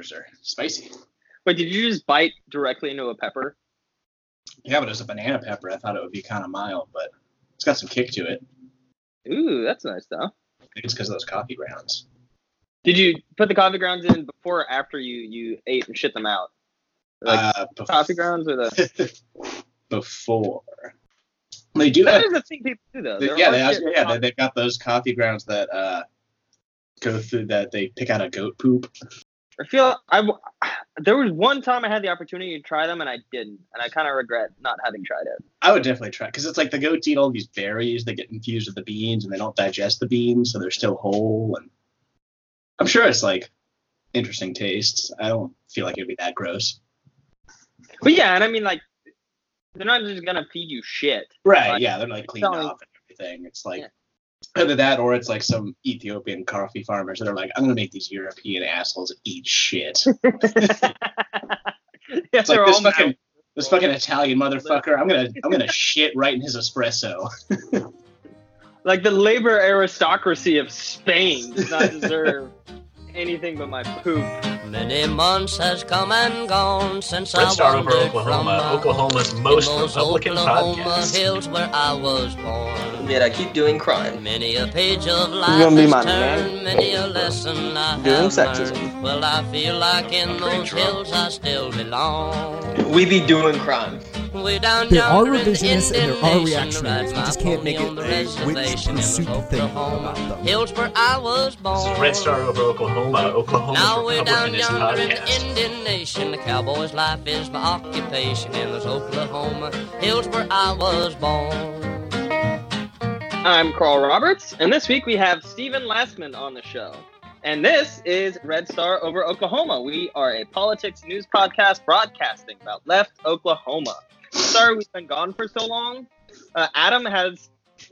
peppers are spicy. Wait, did you just bite directly into a pepper? Yeah, but it was a banana pepper. I thought it would be kind of mild, but it's got some kick to it. Ooh, that's nice though. I think it's because of those coffee grounds. Did you put the coffee grounds in before or after you you ate and shit them out? Like uh, bef- coffee grounds or the before. They do that have, is the thing people do though. they- yeah, they, yeah, they, they've got those coffee grounds that uh, go through that they pick out a goat poop. I feel I there was one time I had the opportunity to try them and I didn't, and I kind of regret not having tried it. I would definitely try because it's like the goats eat all these berries, that get infused with the beans, and they don't digest the beans, so they're still whole. And I'm sure it's like interesting tastes. I don't feel like it'd be that gross. But yeah, and I mean like they're not just gonna feed you shit. Right? Like, yeah, they're like cleaned telling- off and everything. It's like Yeah. Either that or it's like some Ethiopian coffee farmers that are like, I'm gonna make these European assholes eat shit. yeah, It's like this fucking this fucking Italian motherfucker. I'm gonna I'm gonna shit right in his espresso. like the labor aristocracy of Spain does not deserve anything but my poop. Many months has come and gone since Red I Star over Oklahoma, from Oklahoma's most Republican Oklahoma podcast. hills where I was born. Yet I keep doing crime. Many a page of life gonna be has my turned, man. many a lesson I Doing have sexism. learned. Well, I feel like in those hills I still belong. We be doing crime. Way down There are yonder in the revisionists and there are Indian reactionaries. rides We just can't make it a which reservation in pursuit those thing about them. Hills where I was born. This is Red Star over Oklahoma, Oklahoma's Now we're down yonder in the. Indian Nation. The cowboy's life is my occupation in those Oklahoma hills where I was born. I'm Carl Roberts, and this week we have Stephen Lastman on the show. And this is Red Star over Oklahoma. We are a politics news podcast broadcasting about left Oklahoma. Sorry we've been gone for so long. Uh, Adam has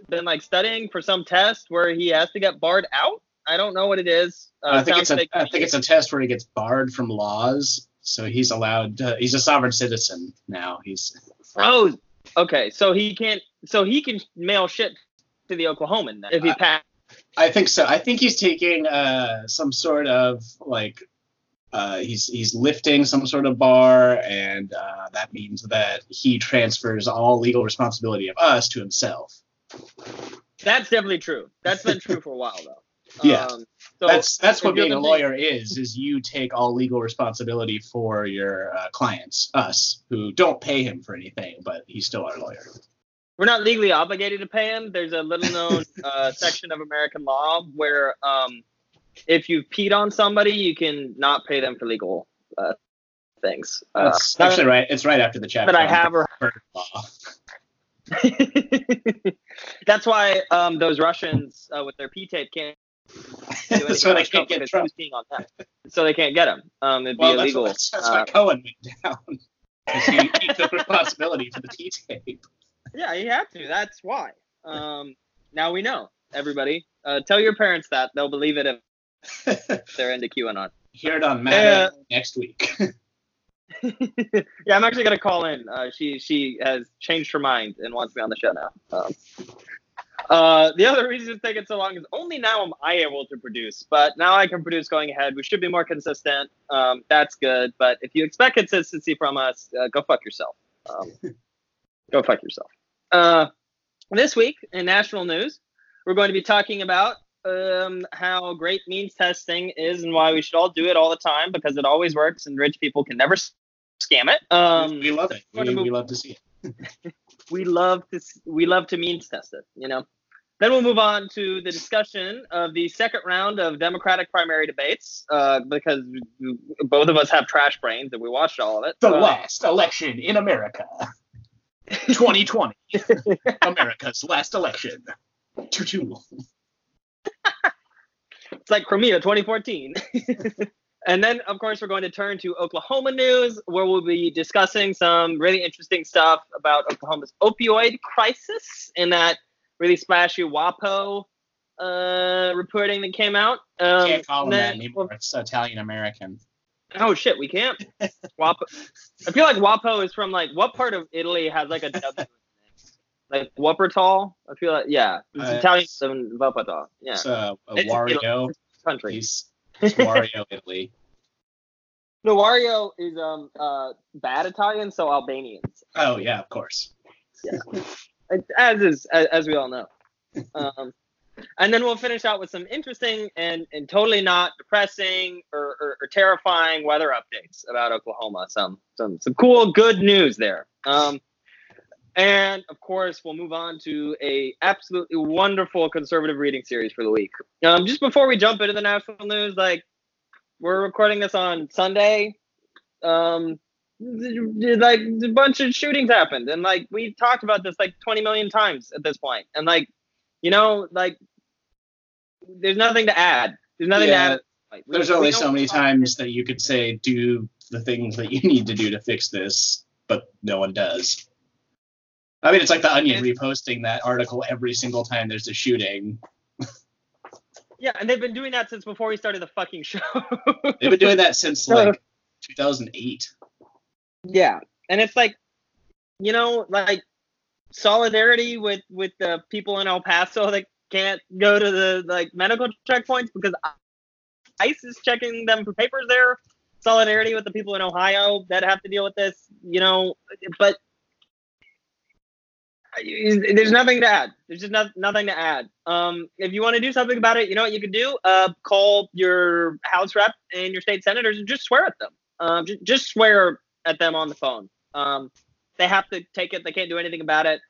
been like studying for some test where he has to get barred out. I don't know what it is. Uh, I think it's a like- I think it's a test where he gets barred from laws, so he's allowed. He's a sovereign citizen now. He's Oh, okay. So he can't. So he can mail shit to the Oklahoman then if he passed. I think so. I think he's taking uh, some sort of like uh, he's he's lifting some sort of bar, and uh, that means that he transfers all legal responsibility of us to himself. That's definitely true. That's been true for a while though. Yeah. Um, so that's that's what being a lawyer is. Is you take all legal responsibility for your uh, clients, us, who don't pay him for anything, but he's still our lawyer. we're not legally obligated to pay him. There's a little known uh, section of American law where um, if you peed on somebody, you can not pay them for legal uh, things. Uh, That's actually right. It's right after the chapter. that I have or. That's why um, those Russians uh, with their P tape can't. why they can't get Trump. he was peeing on them. So they can't get him. Um, it'd be Well, that's, illegal. what, that's, that's Uh, why Cohen went down. he, he took responsibility for the T tape. Yeah, he had to. That's why. Um, now we know, everybody. Uh, tell your parents that. They'll believe it if they're into QAnon. Hear it on Matt Uh, next week. yeah, I'm actually gonna call in. Uh, she she has changed her mind and wants me on the show now. Um, uh, the other reason it's taking so long is only now am I able to produce, but now I can produce going ahead. We should be more consistent. Um, that's good. But if you expect consistency from us, uh, go fuck yourself. Um, go fuck yourself. Uh, this week in national news, we're going to be talking about um, how great means testing is and why we should all do it all the time because it always works and rich people can never scam it. Um, we love it. We, we love to see it. we love to we love to means test it. You know. Then we'll move on to the discussion of the second round of Democratic primary debates uh, because we- both of us have trash brains and we watched all of it. The Uh, last election in America. 2020. America's last election. Choo choo. It's like Crimea 2014. and then, of course, we're going to turn to Oklahoma news, where we'll be discussing some really interesting stuff about Oklahoma's opioid crisis and that really splashy WAPO uh, reporting that came out. Um, Can't call them that anymore. It's Italian American. Oh shit, we can't. WAPO. I feel like WAPO is from like what part of Italy has like a W? In the name? Like Wuppertal? I feel like yeah, it's Uh, Italian than Wuppertal. Yeah, It's uh, a It's Wario. country. He's it's Wario Italy. No, Wario is um uh bad Italian, so Albanians, Oh yeah, of course. Yeah, as is as, as we all know. Um, and then we'll finish out with some interesting and, and totally not depressing or, or, or terrifying weather updates about Oklahoma. Some some some cool good news there. Um, and of course, we'll move on to a absolutely wonderful conservative reading series for the week. Um, just before we jump into the national news, like we're recording this on Sunday. Um, like a bunch of shootings happened, and like we talked about this like 20 million times at this point, and like you know, like there's nothing to add. There's nothing Yeah, to add. Like, we- There's we only so many times that you could say do the things that you need to do to fix this, but no one does. I mean, it's like the Onion reposting that article every single time there's a shooting. Yeah, and they've been doing that since before we started the fucking show. They've been doing that since like 2008. Yeah, and it's like, you know, like solidarity with with the people in El Paso that can't go to the like medical checkpoints because ICE is checking them for papers there. Solidarity with the people in Ohio that have to deal with this, you know, but there's nothing to add. There's just not, nothing to add. Um, if you want to do something about it, you know what you can do? Uh, call your House rep and your state senators and just swear at them. Um, just, just swear at them on the phone. Um, they have to take it. They can't do anything about it.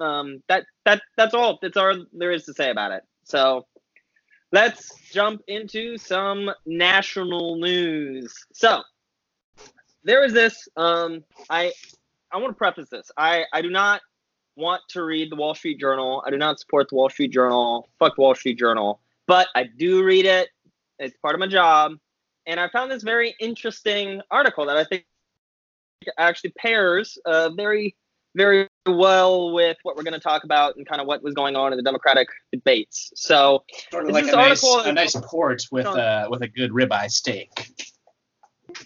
Um, that that that's all. That's all there is to say about it. So let's jump into some national news. So there is this. Um, I I want to preface this. I I do not want to read the Wall Street Journal. I do not support the Wall Street Journal. Fuck Wall Street Journal. But I do read it. It's part of my job. And I found this very interesting article that I think actually pairs uh, very, very well with what we're going to talk about and kind of what was going on in the Democratic debates. So, Sort of This like is a an nice, article- a nice port with uh, with a good ribeye steak.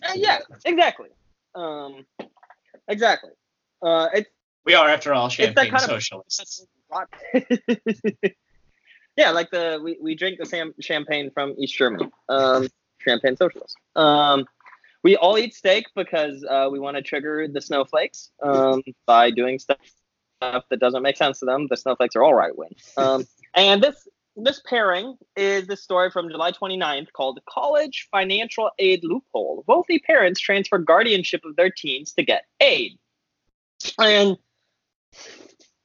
uh, yeah, exactly. Um, exactly. Uh, it's We are, after all, champagne kind socialists. yeah, like the we, we drink the sam- champagne from East Germany. Um, champagne socialists. Um, we all eat steak because uh, we want to trigger the snowflakes um, by doing stuff that doesn't make sense to them. The snowflakes are all right wing. Um, and this this pairing is this story from July 29th called College Financial Aid Loophole. Wealthy parents transfer guardianship of their teens to get aid. And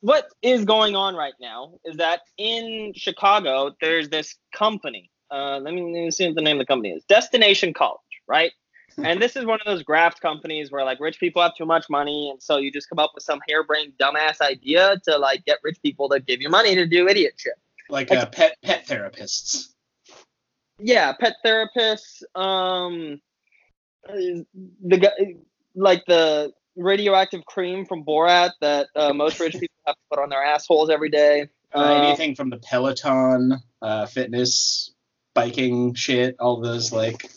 what is going on right now is that in Chicago, there's this company. Uh, let, me, let me see what the name of the company is Destination College, right? and this is one of those graft companies where like rich people have too much money, and so you just come up with some harebrained dumbass idea to like get rich people to give you money to do idiot shit. Like uh, pet pet therapists. Yeah, pet therapists. Um, the guy, like the radioactive cream from Borat that uh, most rich people have to put on their assholes every day. Uh, Uh, anything from the Peloton, uh, fitness, biking shit, all those like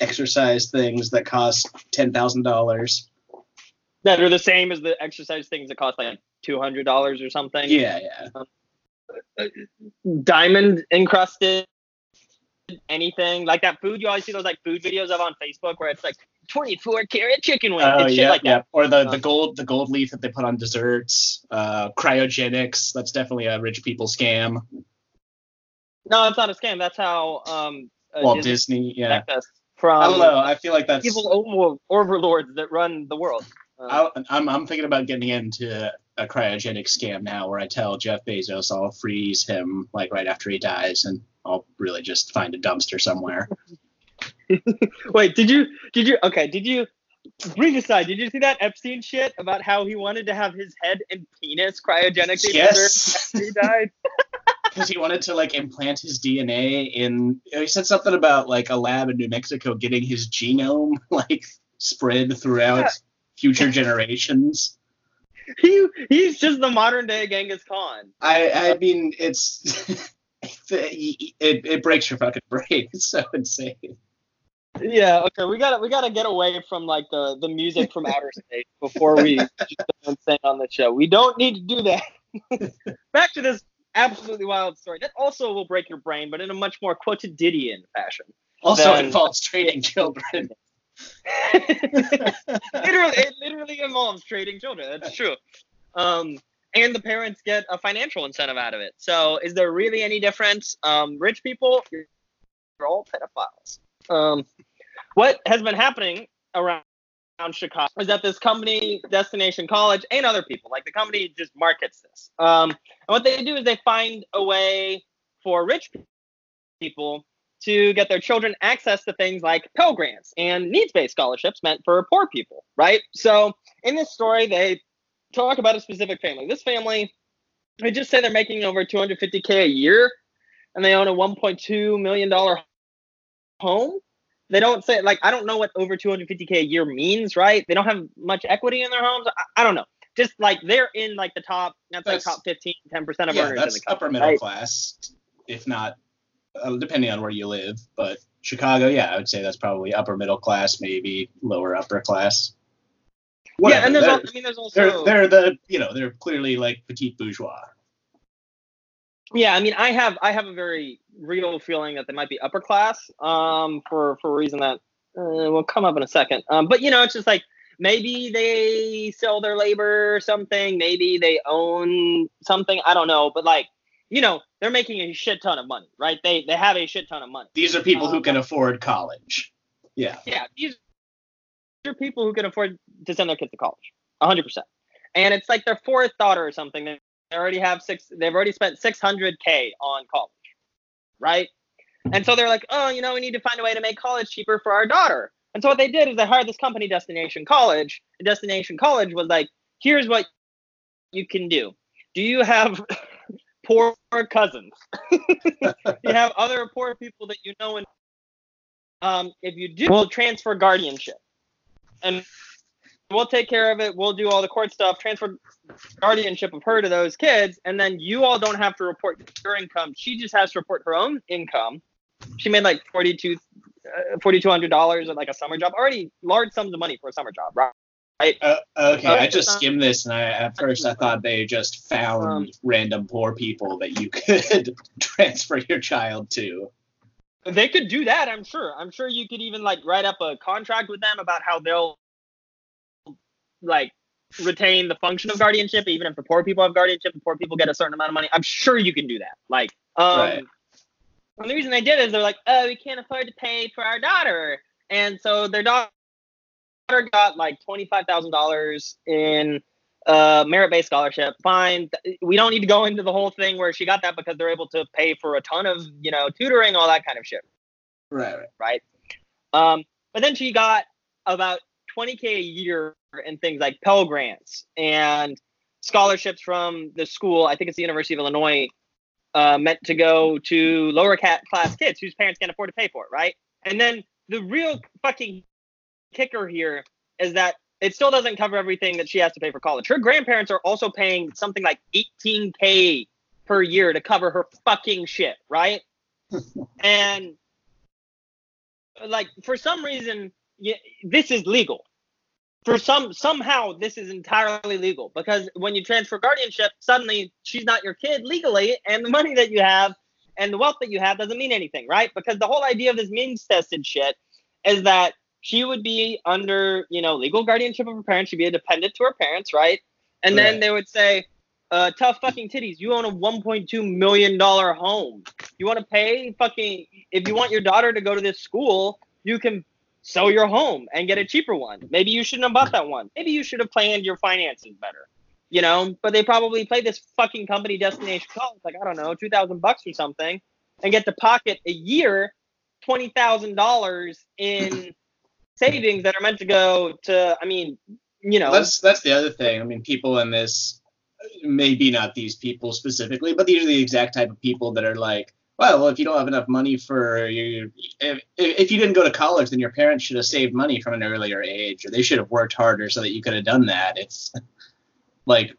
exercise things that cost ten thousand dollars. that are the same as the exercise things that cost like two hundred dollars or something. Yeah, yeah. diamond encrusted anything like that food you always see those like food videos of on facebook where it's like 24 karat chicken wing Oh and shit yeah, like yeah. that Or the, the Um, gold the gold leaf that they put on desserts. Uh, cryogenics. That's definitely a rich people scam. no it's not a scam that's how um uh, Walt Disney Disney. Yeah. from I don't know. I feel like that's. evil over- overlords that run the world Um, I, I'm I'm thinking about getting into a cryogenic scam now, where I tell Jeff Bezos I'll freeze him like right after he dies, and I'll really just find a dumpster somewhere. wait did you did you okay did you Bring aside, did you see that Epstein shit about how he wanted to have his head and penis cryogenically preserved Yes. he died? because he wanted to like implant his DNA in. He said something about like a lab in New Mexico getting his genome like spread throughout Yeah. future generations. He he's just the modern day Genghis Khan. I I mean it's it, it breaks your fucking brain. It's so insane. Yeah, okay, we gotta we gotta get away from like the the music from outer space before we just go insane on the show. We don't need to do that. Back to this absolutely wild story. That also will break your brain, but in a much more quotidian fashion. Also Then- involves trading children. literally, it literally involves trading children. That's true. Um, and the parents get a financial incentive out of it. So, is there really any difference? Um, rich people, you're all pedophiles. Um, what has been happening around, Chicago is that this company, Destination College, and other people, like the company, just markets this. Um, and what they do is they find a way for rich people to get their children access to things like Pell Grants and needs-based scholarships meant for poor people, right? So in this story, they talk about a specific family. This family, they just say they're making over 250k a year, and they own a 1.2 million dollar home. They don't say like I don't know what over 250k a year means, right? They don't have much equity in their homes. I, I don't know. Just like they're in like the top, that's, That's- like top 15, 10 percent of yeah, earners that's the country, upper middle right? class, if not, uh, depending on where you live. But Chicago, yeah, I would say that's probably upper middle class, maybe lower upper class. Yeah, and there's I mean there's also they're, they're the you know they're clearly like petite bourgeois. Yeah, I mean, I have I have a very real feeling that they might be upper class, um, for for a reason that uh, will come up in a second. Um, but you know, it's just like maybe they sell their labor or something, maybe they own something, I don't know, but like, you know, they're making a shit ton of money, right? They they have a shit ton of money. These are people who Um, can afford college. Yeah. Yeah, these are people who can afford to send their kids to college, hundred percent. And it's like their fourth daughter or something. They already have six. They've already spent six hundred k on college, right? And so they're like, oh, you know, we need to find a way to make college cheaper for our daughter. And so what they did is they hired this company, Destination College. And Destination College was like, here's what you can do. Do you have poor cousins? you have other poor people that you know and um, if you do, we'll transfer guardianship, and we'll take care of it. We'll do all the court stuff, transfer guardianship of her to those kids, and then you all don't have to report your income. She just has to report her own income. She made like forty two, uh, forty two hundred dollars at like a summer job. Already large sums of money for a summer job, right? Uh, okay, I just skimmed this, and I, at first I thought they just found Um, random poor people that you could transfer your child to. They could do that, I'm sure. I'm sure you could even like write up a contract with them about how they'll like retain the function of guardianship, even if the poor people have guardianship, the poor people get a certain amount of money. I'm sure you can do that. Like, um, Right. and the reason they did is they're like, oh, we can't afford to pay for our daughter, and so their daughter got like twenty five thousand dollars in uh, merit-based scholarship. Fine, we don't need to go into the whole thing where she got that because they're able to pay for a ton of you know tutoring, all that kind of shit, Right, right. right? Um, but then she got about 20k a year in things like Pell grants and scholarships from the school. I think it's the University of Illinois, uh, meant to go to lower cat class kids whose parents can't afford to pay for it, right? And then the real fucking kicker here is that it still doesn't cover everything that she has to pay for college. Her grandparents are also paying something like 18k per year to cover her fucking shit, right? and like for some reason, this is legal. For some somehow this is entirely legal because when you transfer guardianship, suddenly she's not your kid legally, and the money that you have and the wealth that you have doesn't mean anything, right? Because the whole idea of this means tested shit is that she would be under, you know, legal guardianship of her parents. She'd be a dependent to her parents, right? And then they would say, uh, tough fucking titties. You own a 1.2 million dollar home. You want to pay fucking if you want your daughter to go to this school, you can sell your home and get a cheaper one. Maybe you shouldn't have bought that one. Maybe you should have planned your finances better. You know, but they probably play this fucking company destination college, like I don't know, two thousand bucks or something, and get to pocket a year twenty thousand dollars in savings that are meant to go to. I mean, you know, That's that's the other thing. I mean, people in this, maybe not these people specifically, but these are the exact type of people that are like, well, well if you don't have enough money for you, if, if you didn't go to college, then your parents should have saved money from an earlier age, or they should have worked harder so that you could have done that. It's like,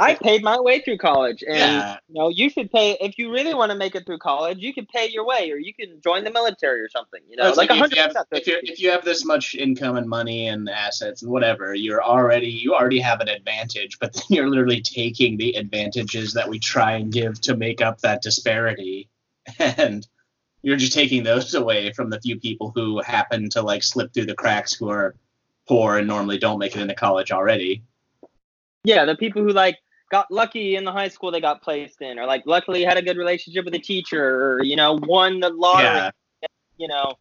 I paid my way through college, and Yeah. you know, you should pay if you really want to make it through college. You can pay your way, or you can join the military or something. You know, it's like like, if, you have, if, you're, if you have this much income and money and assets and whatever, you're already you already have an advantage, but then you're literally taking the advantages that we try and give to make up that disparity. And You're just taking those away from the few people who happen to like slip through the cracks who are poor and normally don't make it into college already. Yeah, the people who like got lucky in the high school they got placed in, or like luckily had a good relationship with a teacher, or you know won the lottery. Yeah. You know,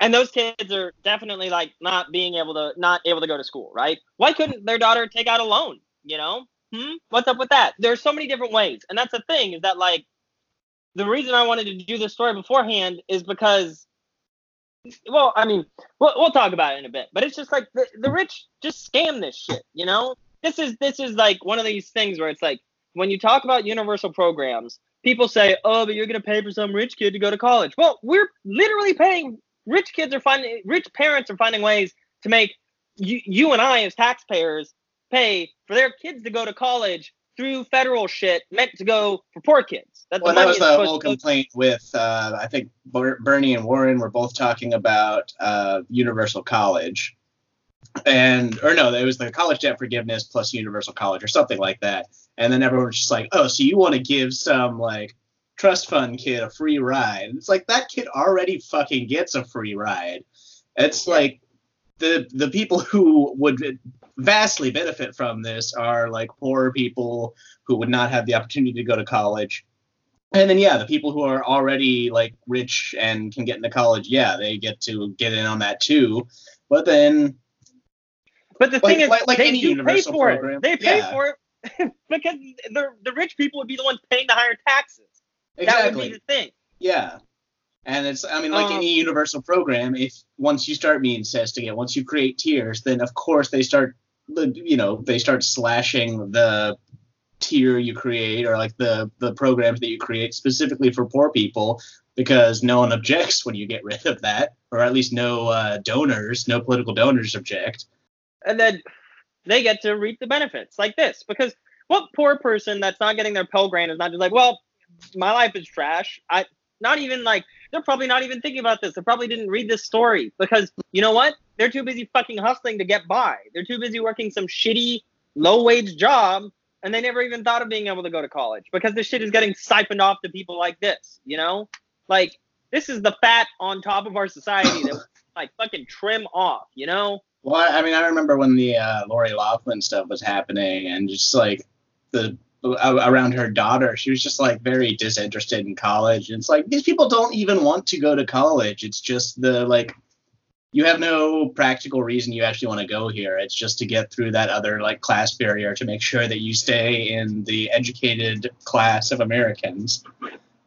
and those kids are definitely like not being able to not able to go to school, right? Why couldn't their daughter take out a loan? You know, hmm? What's up with that? There's so many different ways, and that's the thing is that like the reason I wanted to do this story beforehand is because. Well, I mean, we'll, we'll talk about it in a bit, but it's just like the, the rich just scam this shit, you know? this is this is like one of these things where it's like when you talk about universal programs, people say, "Oh, but you're gonna pay for some rich kid to go to college." Well, we're literally paying. Rich kids are finding. Rich parents are finding ways to make you, you and I, as taxpayers, pay for their kids to go to college through federal shit meant to go for poor kids. That Well, that was the whole to complaint with uh, I think Bernie and Warren were both talking about uh, universal college, and or no, it was the college debt forgiveness plus universal college or something like that. And then everyone was just like, oh, so you want to give some like trust fund kid a free ride? And it's like that kid already fucking gets a free ride. It's like the the people who would vastly benefit from this are like poor people who would not have the opportunity to go to college. And then yeah, the people who are already like rich and can get into college, yeah, they get to get in on that too. But then But the Like- thing is, like- like they any do pay for program. it. They pay Yeah. for it because the the rich people would be the ones paying the higher taxes. That would be the thing. yeah. And it's I mean like Um, any universal program, if once you start means testing it, once you create tiers, then of course they start you know, they start slashing the tier you create or like the the programs that you create specifically for poor people because no one objects when you get rid of that or at least no uh, donors no political donors object and then they get to reap the benefits like this because what poor person that's not getting their Pell Grant is not just like, well, my life is trash. I not even like they're probably not even thinking about this. They probably didn't read this story because you know what? They're too busy fucking hustling to get by. They're too busy working some shitty low wage job and they never even thought of being able to go to college because this shit is getting siphoned off to people like this, you know? Like this is the fat on top of our society that like fucking trim off, you know? well i mean i remember when the uh, lori loughlin stuff was happening and just like the Uh, around her daughter. She was just like very disinterested in college. And it's like these people don't even want to go to college. It's just the like you have no practical reason you actually want to go here. It's just to get through that other like class barrier to make sure that you stay in the educated class of americans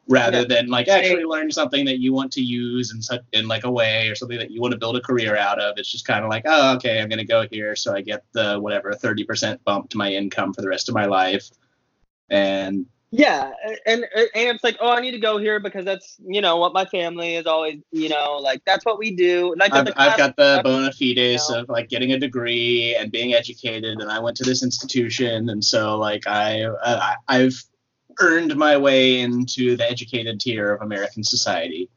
rather Yeah. than like actually learn something that you want to use in such in like a way or something that you want to build a career out of. It's just kind of like oh okay i'm going to go here so i get the whatever 30% bump to my income for the rest of my life and Yeah, and and it's like, oh, I need to go here because that's you know what my family is always, you know, like that's what we do. Like I've, the I've got the bona fides know. of like getting a degree and being educated, and I went to this institution, and so like I uh, I- I've earned my way into the educated tier of American society.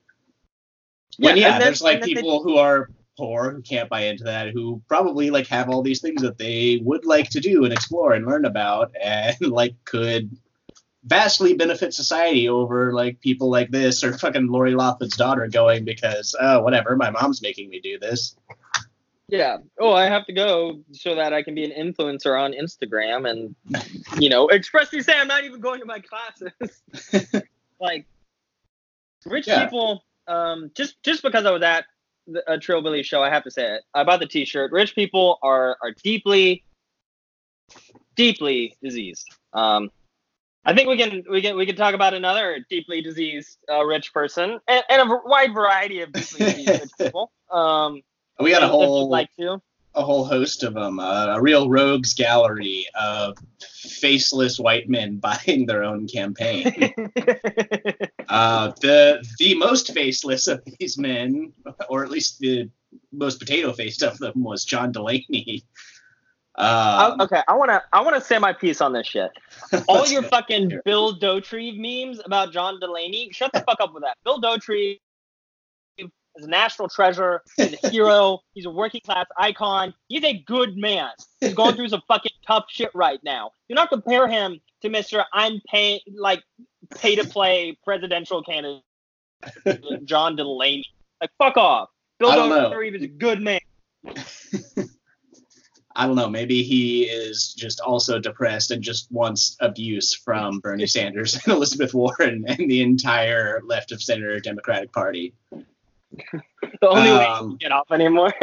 When Yeah, yeah, there's like then they- people who are poor who can't buy into that, who probably like have all these things that they would like to do and explore and learn about, and like could vastly benefit society over like people like this or fucking Lori Loughlin's daughter going because oh whatever my mom's making me do this. Yeah. Oh, I have to go so that I can be an influencer on Instagram and you know expressly say I'm not even going to my classes. like rich Yeah. people, um, just just because I was at a Trillbilly show, I have to say it. I bought the T-shirt. Rich people are are deeply, deeply diseased. Um, I think we can we can we can talk about another deeply diseased uh, rich person and, and a wide variety of deeply diseased rich people. Um, We got a whole like to. A whole host of them, uh, a real rogues gallery of faceless white men buying their own campaign. uh, the the most faceless of these men, or at least the most potato faced of them, was John Delaney. I- Um, okay, I wanna I wanna say my piece on this shit. All your fucking. Bill Dauterive memes about John Delaney, shut the fuck up with that. Bill Dauterive is a national treasure. He's a hero. He's a working class icon. He's a good man. He's going through some fucking tough shit right now. Do not compare him to Mister I'm paying like pay to play presidential candidate John Delaney. Like, fuck off. Bill don't know. O'Reilly is a good man. I don't know. Maybe he is just also depressed and just wants abuse from Bernie Sanders and Elizabeth Warren and the entire left of center Democratic Party. The only way Um, to get off anymore.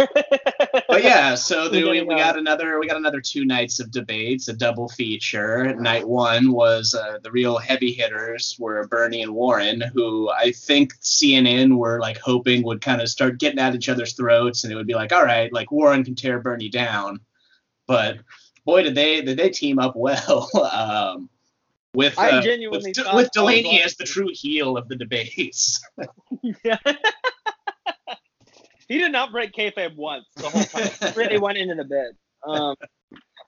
But yeah, so we, we uh, got another we got another two nights of debates, a double feature. Night one was uh, the real heavy hitters were Bernie and Warren, who I think CNN were like hoping would kind of start getting at each other's throats, and it would be like, all right, like Warren can tear Bernie down, but boy, did they did they team up well. um, with, uh, with, with Delaney as the true heel of the debates. yeah. He did not break kayfabe once the whole time. Really went into the bit. Um,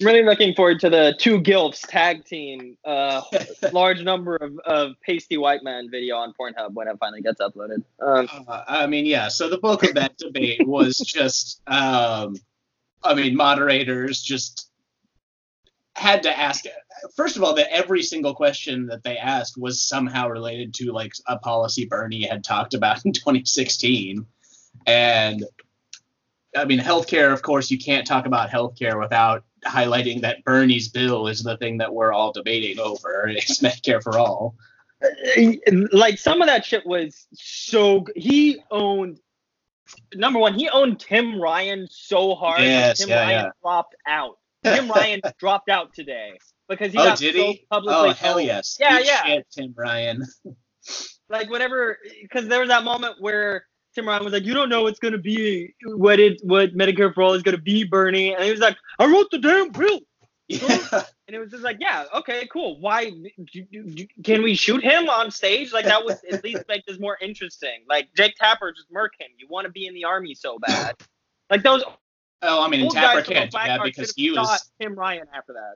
I'm really looking forward to the two gilfs tag team. Uh, large number of, of pasty white man video on Pornhub when it finally gets uploaded. Um, Uh, I mean, yeah. So the bulk of that debate was just, um, I mean, moderators just had to ask. First of all, that every single question that they asked was somehow related to like a policy Bernie had talked about in 2016, and I mean, healthcare. Of course, you can't talk about healthcare without highlighting that Bernie's bill is the thing that we're all debating over. It's Medicare for all. like some of that shit was so he owned number one he owned tim ryan so hard Yes, tim yeah, ryan yeah. dropped out tim ryan dropped out today because he oh, got did so he? publicly Oh, hell owned. yes. yeah Eat yeah Shit, Tim Ryan. like whenever because there was that moment where tim ryan was like you don't know what's going to be what it what medicare for all is going to be bernie and he was like i wrote the damn bill Yeah. and it was just like, yeah, okay, cool. Why do- do- can we shoot him on stage? Like that would at least make this more interesting. Like Jake Tapper just murk him. You want to be in the army so bad. Like those Oh, I mean, Tapper can't do that because he was Tim Ryan after that.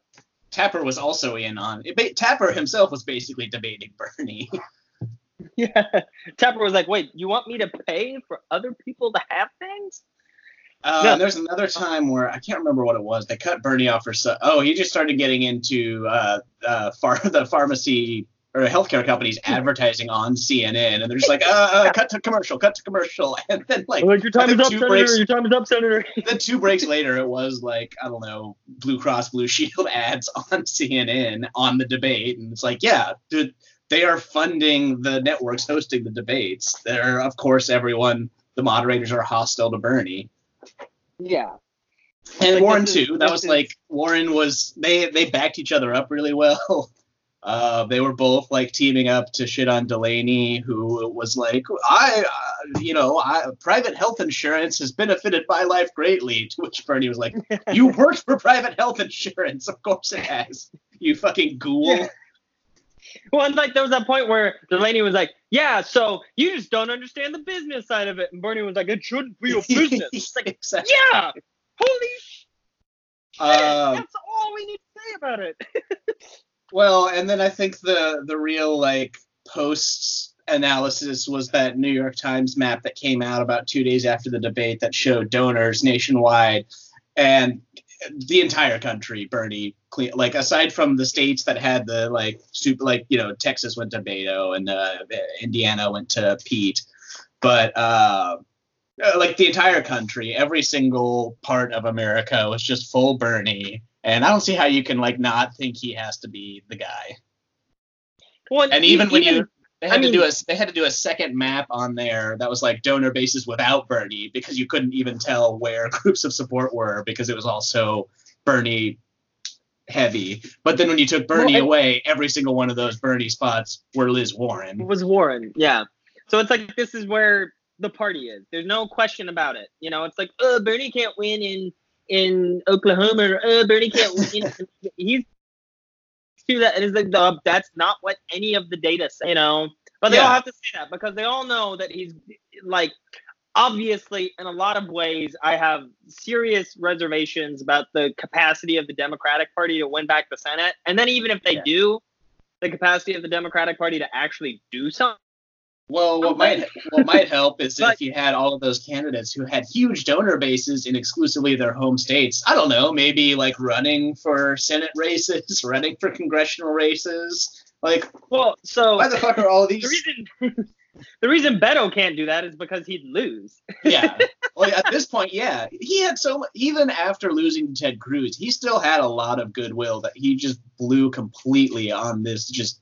Tapper was also in on it. Tapper himself was basically debating Bernie. Yeah, Tapper was like, wait, you want me to pay for other people to have things? Uh, and There's another time where I can't remember what it was. They cut Bernie off for so. Oh, he just started getting into uh, uh, far the pharmacy or healthcare companies advertising on CNN, and they're just like, uh, uh, cut to commercial, cut to commercial, and then like Like your time is up, Senator. breaks- Your time is up, Senator. then two breaks later, it was like I don't know, Blue Cross Blue Shield ads on CNN on the debate, and it's like, yeah, dude, they are funding the networks hosting the debates. They're of course everyone, the moderators are hostile to Bernie Yeah. and Like, Warren is- too. That was is- like Warren was they they backed each other up really well. Uh, they were both like teaming up to shit on Delaney, who was like, I, uh, you know, I, private health insurance has benefited my life greatly. To which Bernie was like, You worked for private health insurance, of course it has. You fucking ghoul. Well, like there was that point where Delaney was like, "Yeah, so you just don't understand the business side of it," and Bernie was like, "It shouldn't be a business." It's like, Exactly. yeah, holy shit, Um, that's all we need to say about it. Well, and then I think the the real like post analysis was that New York Times map that came out about two days after the debate that showed donors nationwide and the entire country. Bernie, cle- like aside from the states that had the like super, like you know Texas went to Beto and uh, Indiana went to Pete, but uh, uh, like the entire country, every single part of America was just full Bernie. And I don't see how you can like not think he has to be the guy. Well, And even when you they had I to do a they had to do a second map on there that was like donor bases without Bernie because you couldn't even tell where groups of support were because it was also Bernie heavy. But then when you took Bernie Well, away, every single one of those Bernie spots were Liz Warren. It was Warren, yeah. So it's like this is where the party is. There's no question about it. You know, it's like, oh, Bernie can't win in in Oklahoma, or oh, Bernie can't win. He's do that, and it's like, uh, that's not what any of the data say. You know, but they all have to say that because they all know that he's like. Obviously, in a lot of ways, I have serious reservations about the capacity of the Democratic Party to win back the Senate. And then, even if they Yeah. do, the capacity of the Democratic Party to actually do something. Well, what might what might help is But- if you had all of those candidates who had huge donor bases in exclusively their home states. I don't know, maybe like running for Senate races, running for congressional races. Like, Well, so why the fuck are all the these? reason the reason Beto can't do that is because he'd lose. yeah. Well, at this point, yeah, he had so. Even after losing to Ted Cruz, he still had a lot of goodwill that he just blew completely on this just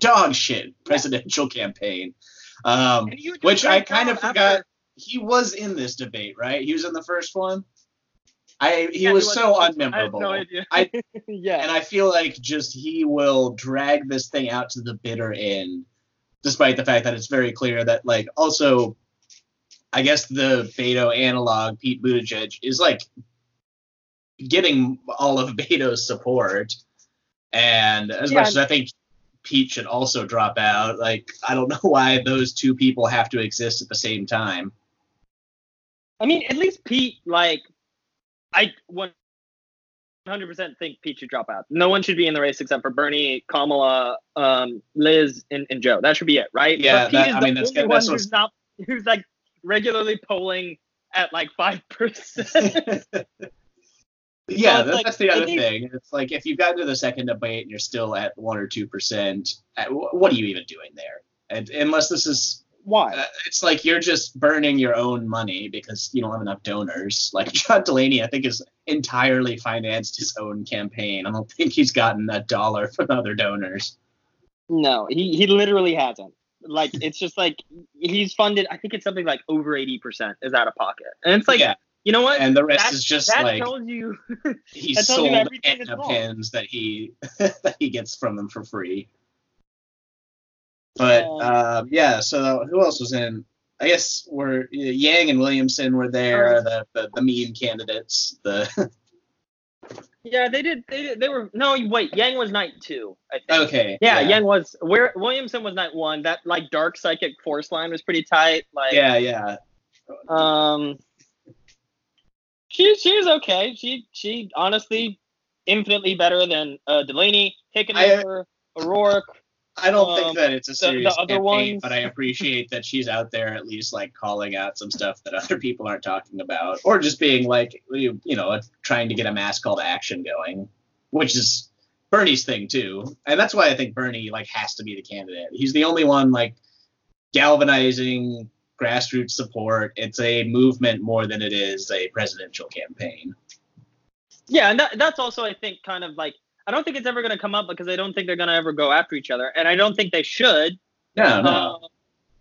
dog shit presidential campaign. Um, And he would do a which I kind of forgot. after- He was in this debate, right? He was in the first one. I he Yeah, was so I unmemorable. no idea. I- yeah. and I feel like just he will drag this thing out to the bitter end, despite the fact that it's very clear that like also, I guess the Beto analog Pete Buttigieg is like getting all of Beto's support, and as Yeah, much as I think Pete should also drop out, like I don't know why those two people have to exist at the same time. I mean, at least Pete, like, I 100% think Pete should drop out. No one should be in the race except for Bernie, Kamala, um, Liz, and, and Joe. That should be it, right? Yeah, but Pete that- is I the mean, that's only good- one who's not, who's like regularly polling at like five percent. yeah, it's that, like, that's the other think- thing. It's like if you've gotten to the second debate and you're still at one or two percent, what are you even doing there? And unless this is, Why? uh, it's like you're just burning your own money because you don't have enough donors. Like John Delaney, I think has entirely financed his own campaign. I don't think he's gotten a dollar from other donors. No, he he literally hasn't. Like, it's just like he's funded. I think it's something like over eighty percent is out of pocket, and it's like, yeah, you know what? and the rest that, is just that like tells you he that tells sold everything is pins that he that he gets from them for free. But Um, um, yeah, so who else was in? I guess were Yang and Williamson were there, the the, the mean candidates. The Yeah, they did. They did, they were no wait. Yang was night two. I think. okay, Yeah, Yang was where Williamson was night one. That like dark psychic force line was pretty tight. Like yeah, yeah. um, she she was okay. She she honestly infinitely better than uh, Delaney over O'Rourke. I don't Um, think that it's a the serious other campaign, ones- but I appreciate that she's out there at least like calling out some stuff that other people aren't talking about, or just being like, you, you know, trying to get a mass call to action going, which is Bernie's thing too, and that's why I think Bernie like has to be the candidate. He's the only one like galvanizing grassroots support. It's a movement more than it is a presidential campaign. Yeah, and that, that's also I think kind of like I don't think it's ever going to come up because I don't think they're going to ever go after each other, and I don't think they should. No, no. Uh,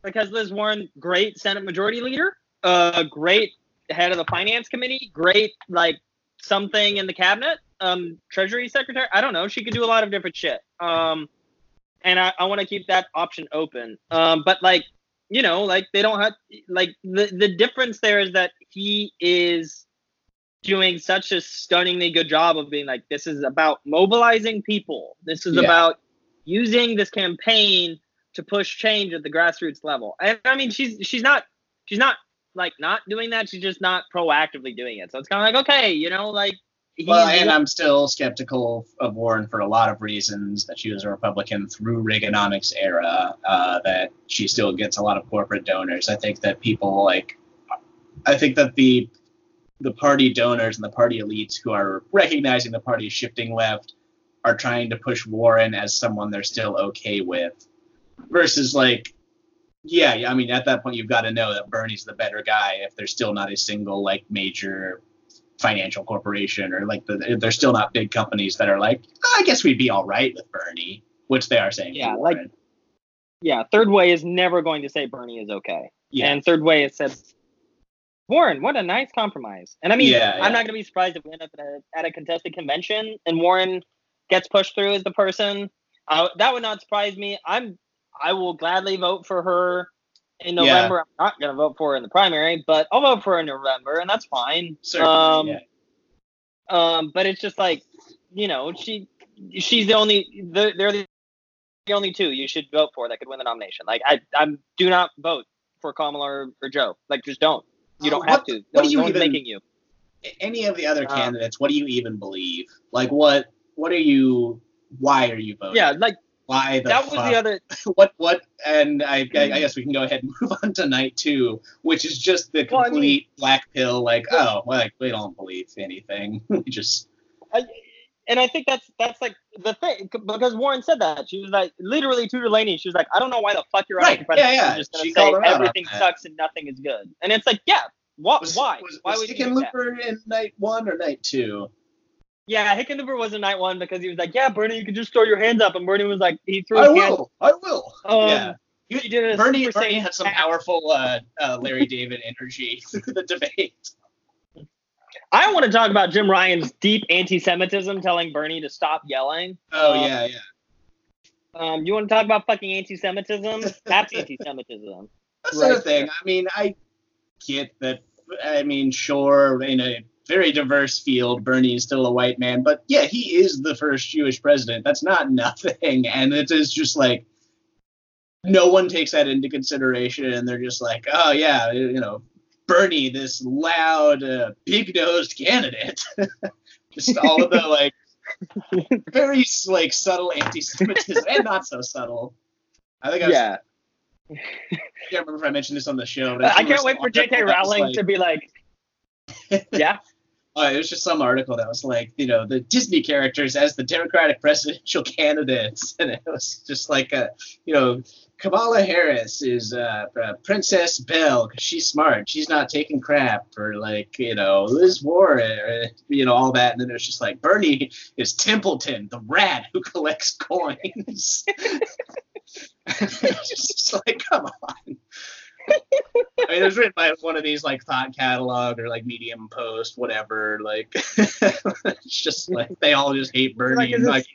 because Liz Warren, great Senate Majority Leader, uh, great head of the Finance Committee, great like something in the cabinet, um, Treasury Secretary. I don't know. She could do a lot of different shit. Um, and I, I want to keep that option open. Um, but like you know, like they don't have like the the difference there is that he is doing such a stunningly good job of being like this is about mobilizing people. This is Yeah. about using this campaign to push change at the grassroots level. And I mean, she's she's not she's not like not doing that. She's just not proactively doing it. So it's kind of like okay, you know, like Well, and I'm still skeptical of Warren for a lot of reasons. That she was a Republican through Reaganomics era. Uh, that she still gets a lot of corporate donors. I think that people like, I think that the the party donors and the party elites who are recognizing the party is shifting left are trying to push Warren as someone they're still okay with, versus like. Yeah, yeah, I mean, at that point, you've got to know that Bernie's the better guy if there's still not a single like major financial corporation or like the, they're still not big companies that are like, "Oh, I guess we'd be all right with Bernie, which they are saying. Yeah, like- Warren. yeah. Third way is never going to say Bernie is okay. yeah, And third way has said, Warren, what a nice compromise. And I mean, Yeah, I'm not going to be surprised if we end up at a, at a contested convention and Warren gets pushed through as the person. Uh, that would not surprise me. I'm, I will gladly vote for her in Yeah. November. I'm not going to vote for her in the primary, but I'll vote for her in November, and that's fine. certainly. um, yeah. Um, but it's just like, you know, she, she's the only, they're, they're the only two you should vote for that could win the nomination. Like, I, I'm do not vote for Kamala or, or Joe. Like, just don't. You Uh, don't what- have to. what are you no even- making you. Any of the other uh, candidates, what do you even believe? Like, what, what are you? Why are you voting? Yeah, like Why the that was the other. what what and I, I I hmm. guess we can go ahead and move on to night two, which is just the Well, I mean- complete black pill. Like, oh, well, like we don't believe anything. we just I, and I think that's that's like the thing because Warren said that she was like literally to Delaney. She was like, I don't know why the fuck you're Right, yeah, yeah. Just gonna She say called him out on everything sucks and nothing is good. And it's like, yeah, what? Was, why? Was, why was would you that? Hickenlooper in night one or night two? Yeah, Hickenlooper was in night one because he was like, yeah, Bernie, you can just throw your hands up, and Bernie was like, he threw it. I will. I will. Um, yeah. You- he did a Bernie, Bernie Saiyan had some act. powerful uh, uh, Larry David energy through the debate. I want to talk about Tim Ryan's deep anti-Semitism, telling Bernie to stop yelling. Oh Um, yeah, yeah. Um, you want to talk about fucking anti-Semitism? That's anti-Semitism. That's right the thing. I mean, I get that. I mean, sure, in a very diverse field, Bernie is still a white man, but yeah, he is the first Jewish president. That's not nothing, and it is just like no one takes that into consideration, and they're just like, oh yeah, you know, Bernie, this loud, uh, big-nosed candidate. just all of the like very like subtle anti-Semitism and not so subtle. I think I was Yeah, I can't remember if I mentioned this on the show. But I can't wait for J.K. Rowling to be like, yeah, Uh, it was just some article that was like, you know, the Disney characters as the Democratic presidential candidates, and it was just like, a, you know, Kamala Harris is uh, Princess Belle because she's smart, she's not taking crap, or like, you know, Liz Warren, you know, all that, and then it was just like Bernie is Templeton, the rat who collects coins. it's just like, come on. I mean, it was written by one of these like thought catalog or like Medium Post, whatever. Like, it's just like they all just hate Bernie. Like, is this- like,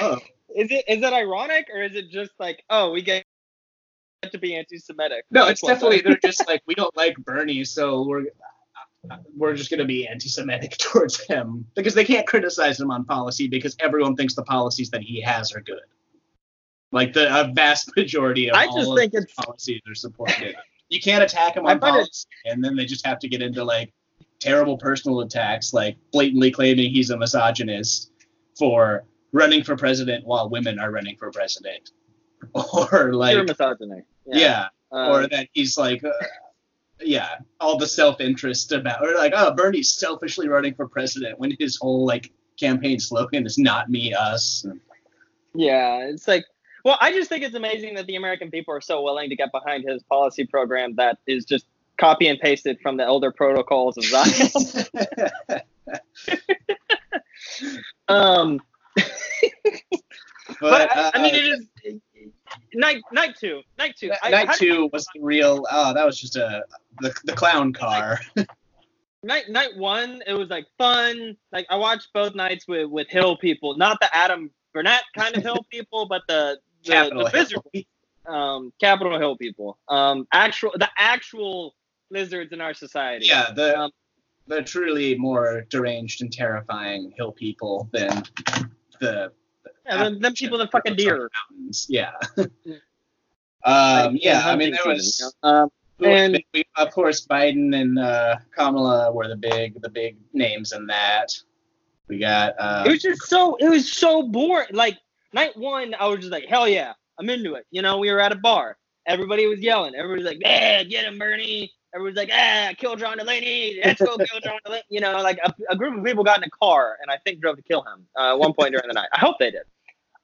oh, is it is it ironic or is it just like, oh, we get to be anti-Semitic? no, it's definitely they're just like we don't like Bernie, so we're we're just gonna be anti-Semitic towards him because they can't criticize him on policy because everyone thinks the policies that he has are good. Like the a vast majority of I all just of think it's policies are supported. You can't attack him I on policy, and then they just have to get into like terrible personal attacks, like blatantly claiming he's a misogynist for running for president while women are running for president, or like pure misogyny. yeah, Um, or that he's like. Uh, yeah, all the self-interest about, or like, oh, Bernie's selfishly running for president when his whole like campaign slogan is "Not me, us." Yeah, it's like, well, I just think it's amazing that the American people are so willing to get behind his policy program that is just copy and pasted from the elder protocols of Zion. um, but, but I, I mean, uh, it is night night two, night two. I- night two was the real. Oh, that was just a the, the clown car. night night one, it was like fun. Like I watched both nights with with Hill people, not the Adam Burnett kind of Hill people, but the the, the Hill. Um, Capitol Hill people, um, actual the actual lizards in our society. Yeah, the Um, the truly more deranged and terrifying hill people than the yeah, them, them people that fucking deer. mountains. Yeah. Um, yeah, I mean there was um, and- of course Biden and uh, Kamala were the big the big names in that. We got uh, it was just so it was so boring. Like night one, I was just like, hell yeah, I'm into it. You know, we were at a bar, everybody was yelling, everybody was like, yeah, get him, Bernie. Everybody's like, ah, kill John Delaney. Let's go kill John Delaney. You know, like a, a group of people got in a car and I think drove to kill him uh, at one point during the night. I hope they did.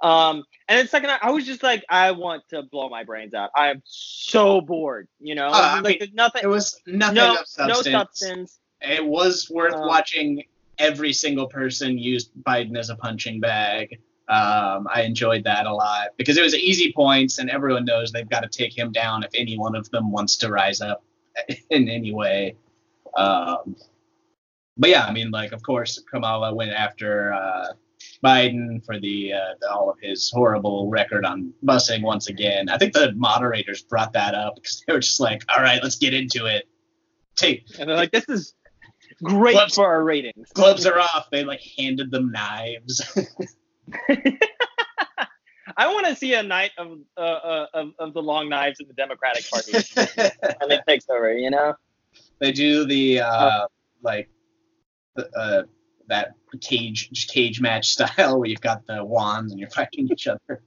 Um, and then second, night, I was just like, I want to blow my brains out. I am so bored. You know, Uh, like mean, there's nothing. it was nothing no, of substance. no substance. It was worth Um, watching. Every single person used Biden as a punching bag. Um, I enjoyed that a lot because it was easy points, and everyone knows they've got to take him down if any one of them wants to rise up in any way. Um, but yeah, I mean, like, of course, Kamala went after uh, Biden for the, uh, the all of his horrible record on busing once again. I think the moderators brought that up because they were just like, "All right, let's get into it." Take And they're like, this is great Gloves- for our ratings. gloves are off. They like handed them knives. I want to see a night of, uh, uh, of of the long knives in the Democratic Party and it takes over. You know, they do the uh, like the, uh, that cage cage match style where you've got the wands and you're fighting each other.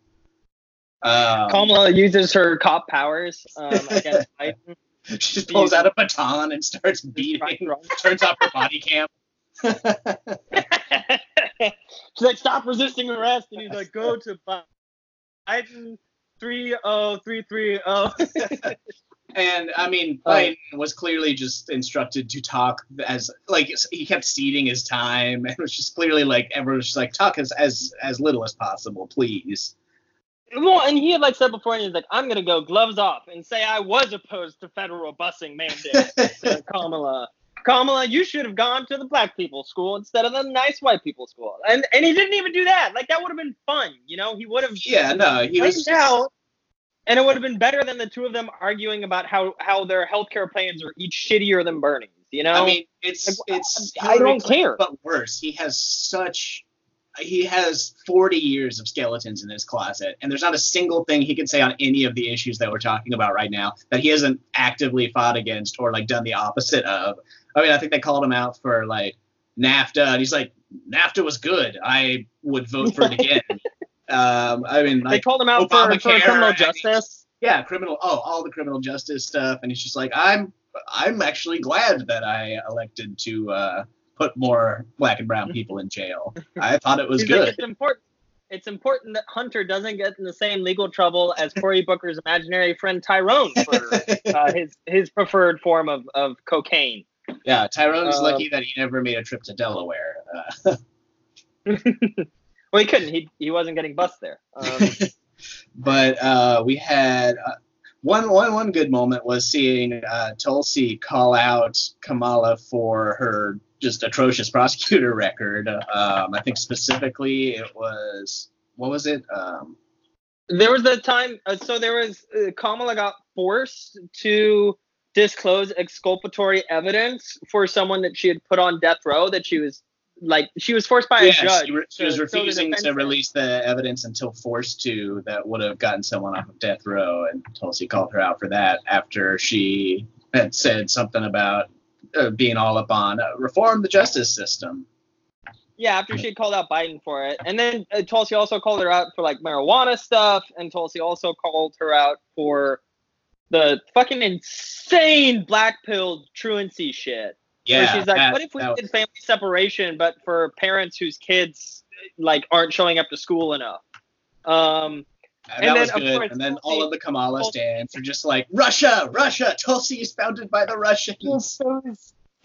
Um, Kamala uses her cop powers um, against Biden. she just pulls out a baton and starts beating. Turns off her body cam. She's like, stop resisting arrest, and he's like, go to Biden three oh three three oh. And I mean, Oh. Biden was clearly just instructed to talk as like he kept ceding his time, and it was just clearly like everyone was just like talk as as as little as possible, please. Well, and he had like said before, and he's like, I'm gonna go gloves off and say I was opposed to federal busing mandates. to Kamala. Kamala, you should have gone to the black people school instead of the nice white people school. And and he didn't even do that. Like that would have been fun, you know? He would have Yeah, no, he was. out, and it would have been better than the two of them arguing about how how their healthcare plans are each shittier than Bernie's. You know? I mean, it's it's. I Hillary don't Clinton, care. But worse, he has such. He has 40 years of skeletons in his closet, and there's not a single thing he can say on any of the issues that we're talking about right now that he hasn't actively fought against or like done the opposite of. I mean, I think they called him out for like NAFTA, and he's like, NAFTA was good. I would vote for it again. um, I mean, they called him out for, for criminal justice. yeah, criminal. Oh, all the criminal justice stuff, and he's just like, I'm, I'm actually glad that I elected to uh, put more black and brown people in jail. I thought it was He's like, good. it's important. It's important that Hunter doesn't get in the same legal trouble as Cory Booker's imaginary friend Tyrone for uh, his his preferred form of, of cocaine. Yeah, Tyrone's um, lucky that he never made a trip to Delaware. Uh, Well, he couldn't. He he wasn't getting bused there. Um, but uh, we had uh, one one one good moment was seeing uh, Tulsi call out Kamala for her just atrocious prosecutor record. Um, I think specifically it was what was it? Um, there was the time. Uh, so there was uh, Kamala got forced to disclose exculpatory evidence for someone that she had put on death row. That she was like she was forced by a judge. she, re- she was refusing to release the evidence until forced to that would have gotten someone off of death row, and Tulsi called her out for that after she had said something about uh, being all up on uh, reform the justice system. Yeah, after she had called out Biden for it, and then uh, Tulsi also called her out for like marijuana stuff, and Tulsi also called her out for the fucking insane black pill truancy shit. Yeah, where she's like, that- what if we did family separation, but for parents whose kids like aren't showing up to school enough? Um, Uh, And that then, was good. course, and then Tulsi- all of the Kamala Tulsi- stands are just like Russia, Russia. Tulsi is founded by the Russians. so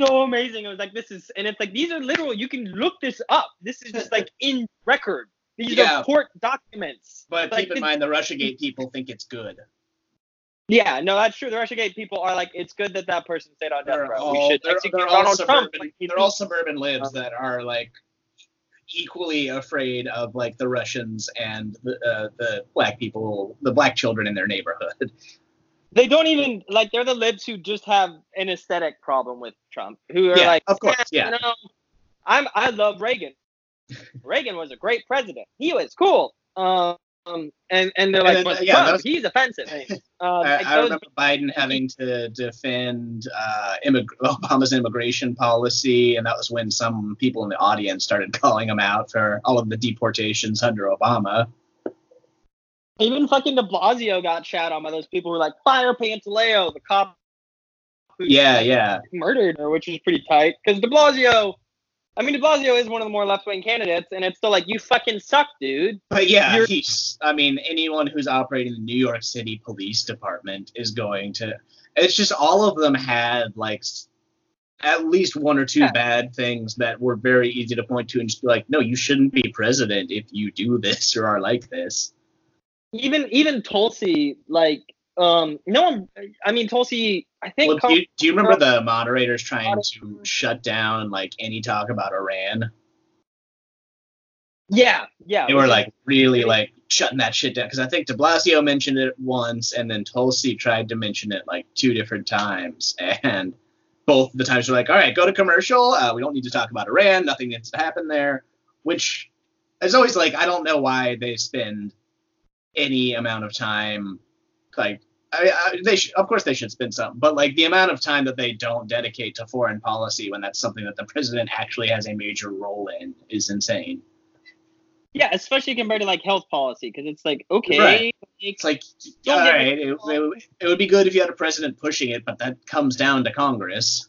so amazing. It was like this is, and it's like these are literal. You can look this up. This is just like in record. These Yeah. are court documents. But Like, keep in mind, the RussiaGate people think it's good. Yeah, no, that's true. The Russiagate people are like, it's good that that person stayed on death row. we should they're, they're all Donald Trump. suburban. like they're all suburban libs that are like equally afraid of like the Russians and the uh, the black people, the black children in their neighborhood. They don't even like. They're the libs who just have an aesthetic problem with Trump. Who are Yeah, like, of course, "Eh, yeah. You know, I'm. I love Reagan. Reagan was a great president. He was cool. Um, and and they're And like, then, but yeah, those- he's offensive. Um, I, I those- remember Biden having to defend uh, immig- Obama's immigration policy, and that was when some people in the audience started calling him out for all of the deportations under Obama. Even fucking De Blasio got shot on by those people who were like, fire Pantaleo, the cop who Yeah, yeah. murdered her, which is pretty tight. Because De Blasio, I mean, De Blasio is one of the more left wing candidates, and it's still like, you fucking suck, dude. But yeah, You're- he's. I mean, anyone who's operating the New York City Police Department is going to. It's just all of them had like at least one or two Yeah. bad things that were very easy to point to and just be like, no, you shouldn't be president if you do this or are like this. Even even Tulsi, like, um, no one, I mean, Tulsi, I think. Well, do, you, do you remember the moderators trying to shut down like any talk about Iran? yeah, yeah. They were like really like shutting that shit down because I think De Blasio mentioned it once and then Tulsi tried to mention it like two different times and both the times were like, all right, go to commercial. Uh, we don't need to talk about Iran. Nothing needs to happen there. Which is always like I don't know why they spend any amount of time like. I, I, they sh- of course they should spend some, but like the amount of time that they don't dedicate to foreign policy when that's something that the president actually has a major role in is insane. Yeah, especially compared to like health policy, because it's like, okay, Right. It's like, all right, it, it, it would be good if you had a president pushing it, but that comes down to Congress.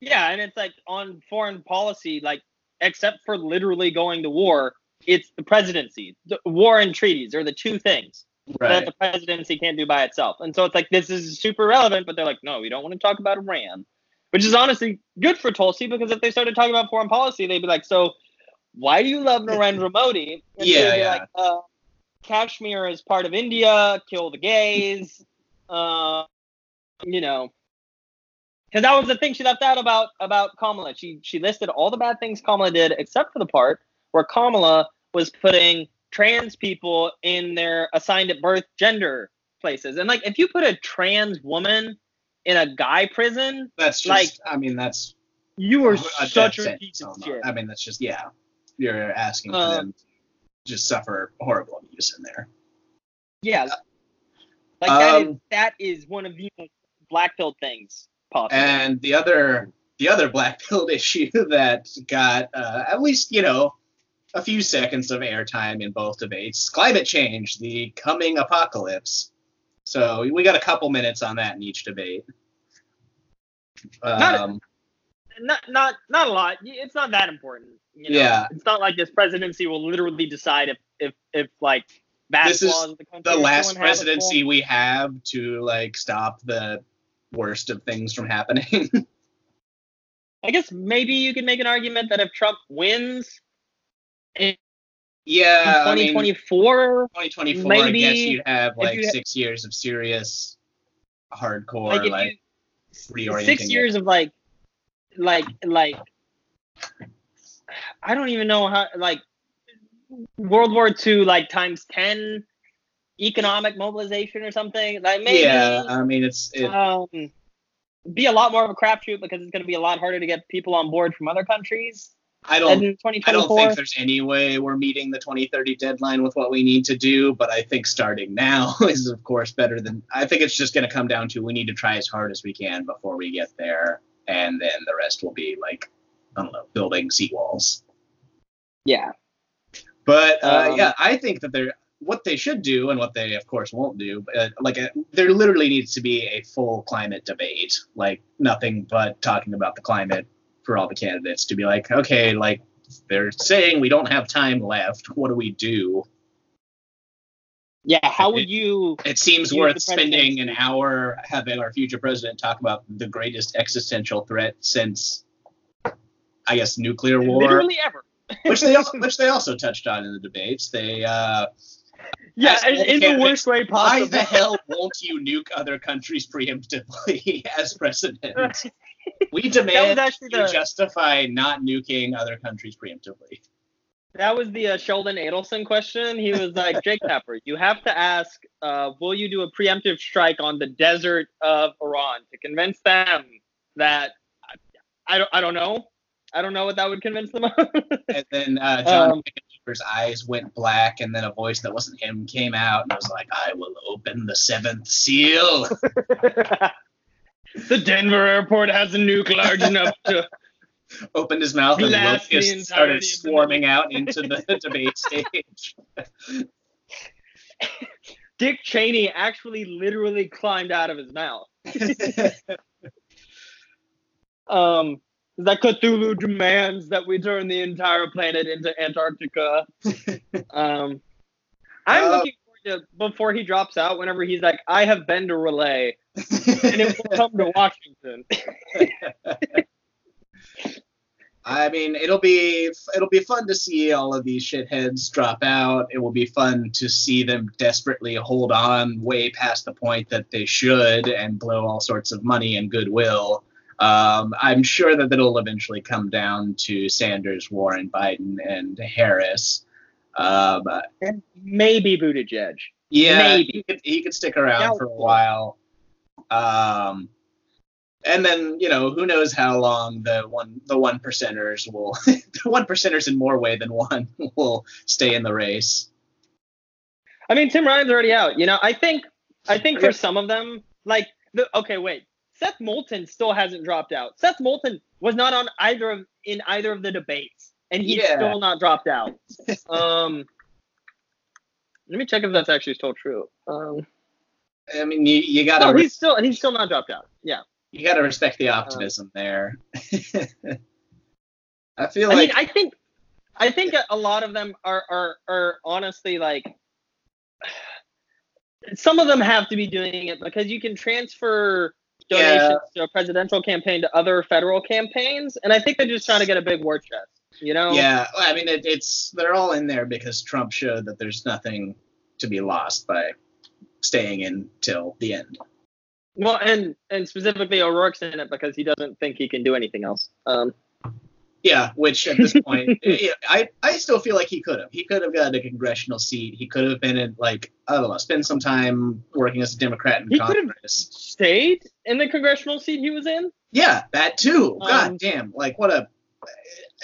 Yeah, and it's like on foreign policy, like except for literally going to war, it's the presidency. The war and treaties are the two things that the presidency can't do by itself. And so it's like this is super relevant, but they're like, no, we don't want to talk about Iran, which is honestly good for Tulsi because if they started talking about foreign policy, they'd be like, so why do you love Narendra Modi? And Yeah, yeah. Like, uh, Kashmir is part of India. Kill the gays. Uh, you know, because that was the thing she left out about about Kamala. She she listed all the bad things Kamala did, except for the part where Kamala was putting trans people in their assigned at birth gender places. And like, if you put a trans woman in a guy prison, That's just. like, I mean, that's you are such a piece of shit. I mean, that's just yeah. You're asking for Um, them to just suffer horrible abuse in there. Yeah. Like that is Um, that is one of the most black pilled things possible. And the other the other black pilled issue that got uh, at least you know a few seconds of airtime in both debates: climate change, the coming apocalypse. So we got a couple minutes on that in each debate. Not- Um, not not not a lot. It's not that important. You know? Yeah. It's not like this presidency will literally decide if if if like bad This is the country. the last presidency we have to like stop the worst of things from happening. I guess maybe you could make an argument that if Trump wins in yeah, I mean, 2024, 2024, I guess maybe you'd have like you ha- six years of serious, hardcore, like like, you reorienting. six it. years of like like like I don't even know how like World War II like times ten economic mobilization or something. Like maybe Yeah, I mean it's it, um be a lot more of a crapshoot because it's going to be a lot harder to get people on board from other countries. I don't I don't think there's any way we're meeting the 2030 deadline with what we need to do, but I think starting now is of course better than I think it's just going to come down to we need to try as hard as we can before we get there and then the rest will be like I don't know, building seawalls. yeah. But uh, Um, yeah, I think that they're what they should do and what they of course won't do. Uh, like uh, there literally needs to be a full climate debate, like nothing but talking about the climate for all the candidates to be like, okay, like they're saying we don't have time left. What do we do? Yeah, how would you It seems Use worth spending an hour having our future president talk about the greatest existential threat since, I guess, nuclear war, literally ever? which they also, which they also touched on in the debates. They uh, Yeah, in, the in the worst way possible. Why the hell won't you nuke other countries preemptively as president? We demand that was demand actually you the justify not nuking other countries preemptively. that was the uh, Sheldon Adelson question. He was like, Jake Tapper, you have to ask, uh, will you do a preemptive strike on the desert of Iran to convince them that I, I don't I don't know. I don't know what that would convince them of. And then uh, John Um, eyes went black, and then a voice that wasn't him came out and was like, "I will open the seventh seal." The Denver airport has a nuke large enough to Opened his mouth, and Blast locusts started entirety of the swarming out into the debate stage. Dick Cheney actually literally climbed out of his mouth. Um, that Cthulhu demands that we turn the entire planet into Antarctica. um, I'm Uh, looking forward to before he drops out. Whenever he's like, "I have been to R'lyeh, and it will come to Washington." I mean, it'll be it'll be fun to see all of these shitheads drop out. It will be fun to see them desperately hold on way past the point that they should and blow all sorts of money and goodwill. Um, I'm sure that it'll eventually come down to Sanders, Warren, Biden, and Harris. Um, and maybe Buttigieg. yeah, Maybe. he could, he could stick around for a while. Um, and then you know who knows how long the one the one percenters will the one percenters in more way than one will stay in the race. I mean, Tim Ryan's already out. You know, I think, I think for some of them, like, the, okay, wait, Seth Moulton still hasn't dropped out. Seth Moulton was not on either of in either of the debates, and he's Yeah. still not dropped out. um, let me check if that's actually still true. Um, I mean, you, you gotta no, re- he's still he's still not dropped out. Yeah, You got to respect the uh, optimism there. I feel I like mean, I think, I think a lot of them are are are honestly like, some of them have to be doing it because you can transfer donations to a presidential campaign to other federal campaigns, and I think they're just trying to get a big war chest. You know? yeah, well, I mean, it, it's they're all in there because Trump showed that there's nothing to be lost by staying in till the end. Well, and and specifically O'Rourke's in it because he doesn't think he can do anything else. Um, Yeah, which at this point, yeah, I I still feel like he could have. He could have gotten a congressional seat. He could have been in like I don't know, spend some time working as a Democrat in He could have- Congress. stayed in the congressional seat he was in. Yeah, that too. God Um, damn, like what a.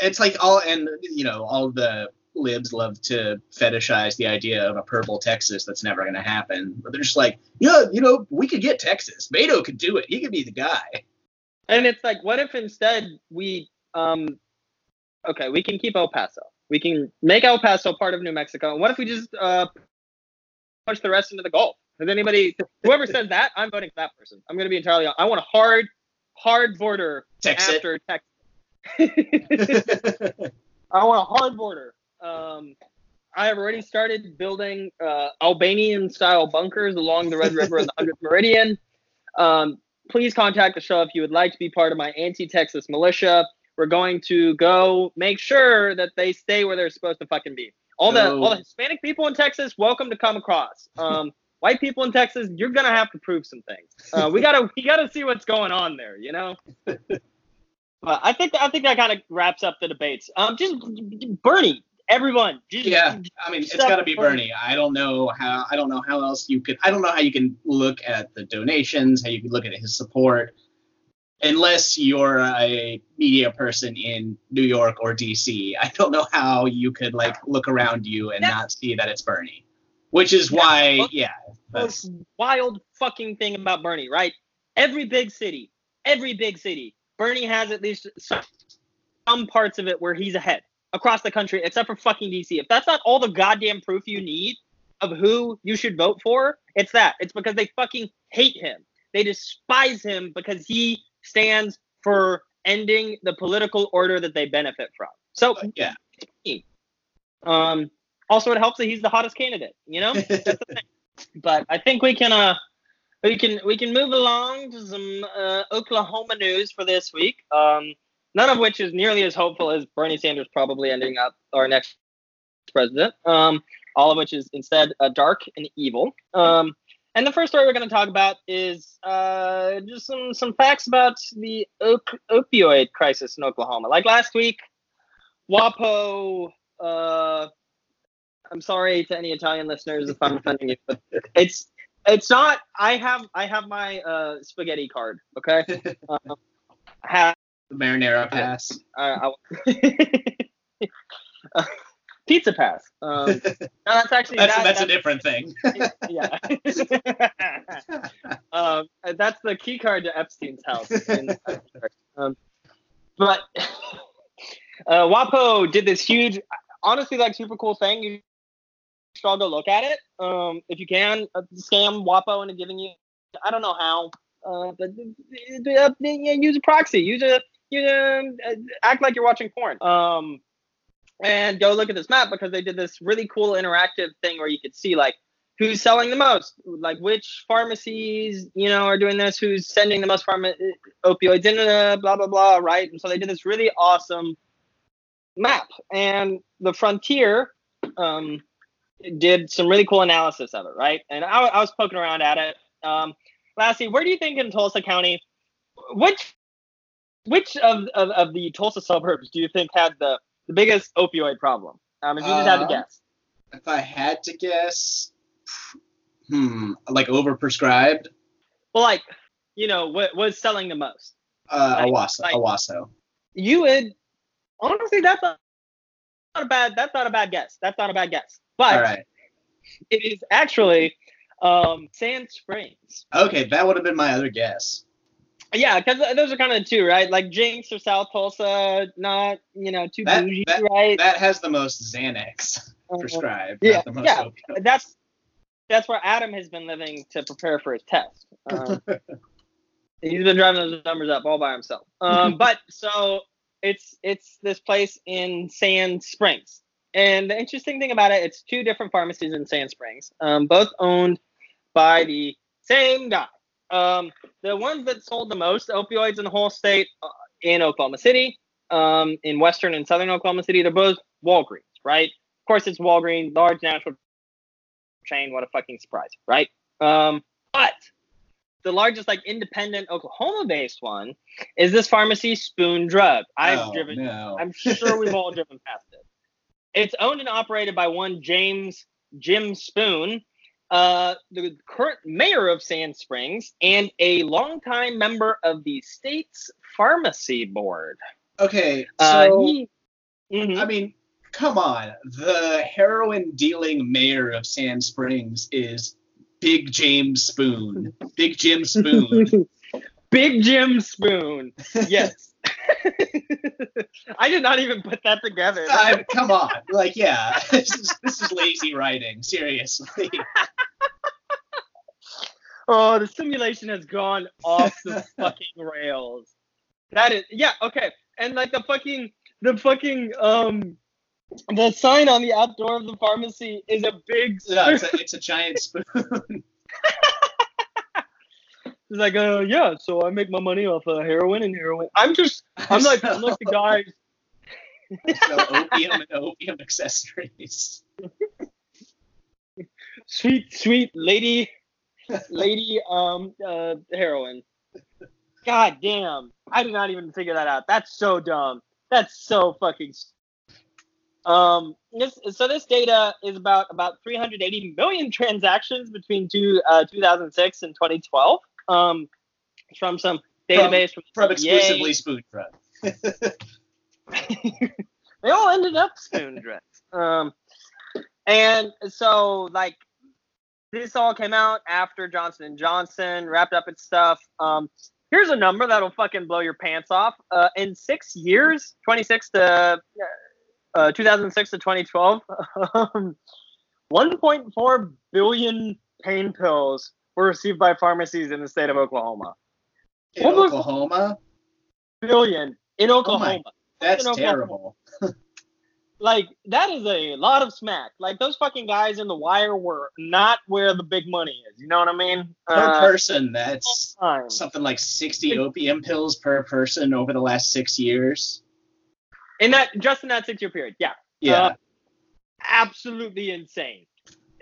It's like all and you know all the libs love to fetishize the idea of a purple Texas that's never going to happen. But they're just like, yeah, you know, we could get Texas. Beto could do it. He could be the guy. And it's like, what if instead we, um, okay, we can keep El Paso. We can make El Paso part of New Mexico. And what if we just uh, push the rest into the Gulf? Has anybody, whoever says that, I'm voting for that person. I'm going to be entirely. I want a hard, hard border Texas. after Texas. I want a hard border. Um, I have already started building uh, Albanian style bunkers along the Red River and the 100th Meridian. Um, please contact the show if you would like to be part of my anti Texas militia. We're going to go make sure that they stay where they're supposed to fucking be. All the Oh. all the Hispanic people in Texas, welcome to come across. Um, white people in Texas, you're gonna have to prove some things. Uh, we gotta we gotta see what's going on there, you know. But I think I think that kind of wraps up the debates. Um, just Bernie, everyone, just Yeah, I mean, it's got to be Bernie. I don't know how. I don't know how else you could. I don't know how you can look at the donations, how you can look at his support, unless you're a media person in New York or DC. I don't know how you could like look around you and Yeah. not see that it's Bernie, which is why, well- yeah, that's most wild fucking thing about Bernie, right? Every big city, every big city, Bernie has at least some, some parts of it where he's ahead across the country, except for fucking DC. If that's not all the goddamn proof you need of who you should vote for, it's that. It's because they fucking hate him. They despise him because he stands for ending the political order that they benefit from. So, yeah. um, also it helps that he's the hottest candidate. You know, but I think we can uh we can we can move along to some uh, Oklahoma news for this week. Um, none of which is nearly as hopeful as Bernie Sanders probably ending up our next president. Um, all of which is instead uh, dark and evil. Um, and the first story we're going to talk about is uh, just some some facts about the op- opioid crisis in Oklahoma. Like last week, WAPO. Uh, I'm sorry to any Italian listeners if I'm offending you, but it's it's not. I have I have my uh, spaghetti card. Okay. I have the marinara pass. I, I, pizza pass. Um, no, that's actually That's that, that's a different thing. yeah. um, that's the key card to Epstein's house. in- um, but uh, WAPO did this huge, honestly, like super cool thing. You should all go look at it um, if you can. Uh, scam WAPO into giving you, I don't know how, uh, but uh, uh, use a proxy. Use a, you know, act like you're watching porn. Um, and go look at this map because they did this really cool interactive thing where you could see like who's selling the most, like which pharmacies, you know, are doing this, who's sending the most pharma- opioids in, uh, blah blah blah, right? And so they did this really awesome map, and the Frontier um, did some really cool analysis of it, right? And I, I was poking around at it. Um, Lassie, where do you think in Tulsa County, which which of, of, of the Tulsa suburbs do you think had the, the biggest opioid problem? Um, if you just had to Uh, guess. If I had to guess, hmm, like overprescribed, Well, like, you know, what was selling the most? uh, Like- Owasso. like- Owasso. You would honestly, that's not, not a bad. That's not a bad guess. That's not a bad guess. But All right. it is actually um, Sand Springs. Okay, that would have been my other guess. Yeah, because those are kind of the two, right? Like Jenks or South Tulsa, not you know too That- bougie, that- right? That has the most Xanax Uh, prescribed. yeah, the most yeah. opioid. that's that's where Adam has been living to prepare for his test. Um, He's been driving those numbers up all by himself. Um, but so it's it's this place in Sand Springs, and the interesting thing about it, it's two different pharmacies in Sand Springs, um, both owned by the same guy. Um, the ones that sold the most opioids in the whole state uh, in Oklahoma City, um, in western and southern Oklahoma City, they're both Walgreens, right? Of course, it's Walgreens, large national chain. What a fucking surprise, right? Um, but the largest like independent Oklahoma-based one is this pharmacy Spoon Drug. I've Oh, driven. No. I'm sure we've all driven past it. It's owned and operated by one James Jim Spoon, uh, the current mayor of Sand Springs, and a longtime member of the state's pharmacy board. okay, Uh, so he, Mhm. I mean, come on. The heroin dealing mayor of Sand Springs is Big James Spoon. Big Jim Spoon. Big Jim Spoon. Yes. I did not even put that together. I, come on. Like, yeah. This is this is lazy writing. Seriously. Oh, the simulation has gone off the fucking rails. That is, yeah, okay. And like the fucking, the fucking, um, the sign on the outdoor of the pharmacy is a big. Yeah, it's a, it's a giant spoon. It's like, uh, yeah. So I make my money off of heroin and heroin. I'm just, I'm like, I'm like the guy. so opium and opium accessories. sweet, sweet lady, lady, um, uh, heroin. God damn, I did not even figure that out. That's so dumb. That's so fucking. Um, this so this data is about about 380 million transactions between two uh 2006 and 2012. Um, it's from some database from, From CPA. exclusively spoon drug. they all ended up spoon dress. Um, and so like this all came out after Johnson and Johnson wrapped up its stuff. Um, here's a number that'll fucking blow your pants off. Uh, in six years, 26 to uh, 2006 to 2012, um, 1.4 billion pain pills were received by pharmacies in the state of Oklahoma. In Oklahoma? Billion in Oklahoma. That's in Oklahoma. terrible. like that is a lot of smack. Like those fucking guys in the wire were not where the big money is. You know what I mean? Per Uh, person, that's something like 60 opium pills per person over the last six years. in that just in that six year period. Yeah, Yeah. Uh, absolutely insane.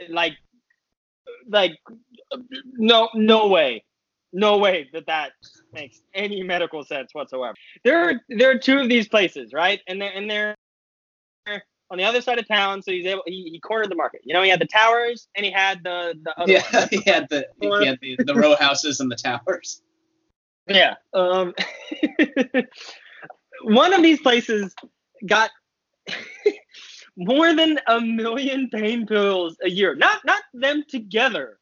Like, like no no way, no way that that makes any medical sense whatsoever. There are there are two of these places, right? And they're and they're on the other side of town. So he's able he, he cornered the market. You know, he had the towers and he had the the other yeah, one. he had the he had the, the row houses and the towers. Yeah. Um, one of these places got more than a million pain pills a year. Not not them together.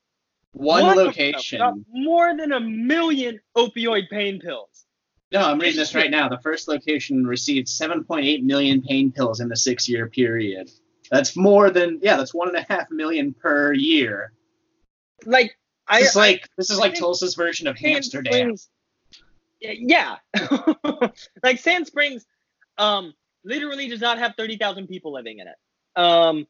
One them location. got more than a million opioid pain pills. No, I'm reading this right now. The first location received 7.8 million pain pills in the six year period. That's more than yeah, that's one and a half million per year. Like I, This is like this is like Tulsa's version of Sand Amsterdam. Springs- yeah. like Sand Springs, um, literally does not have 30,000 people living in it. Um,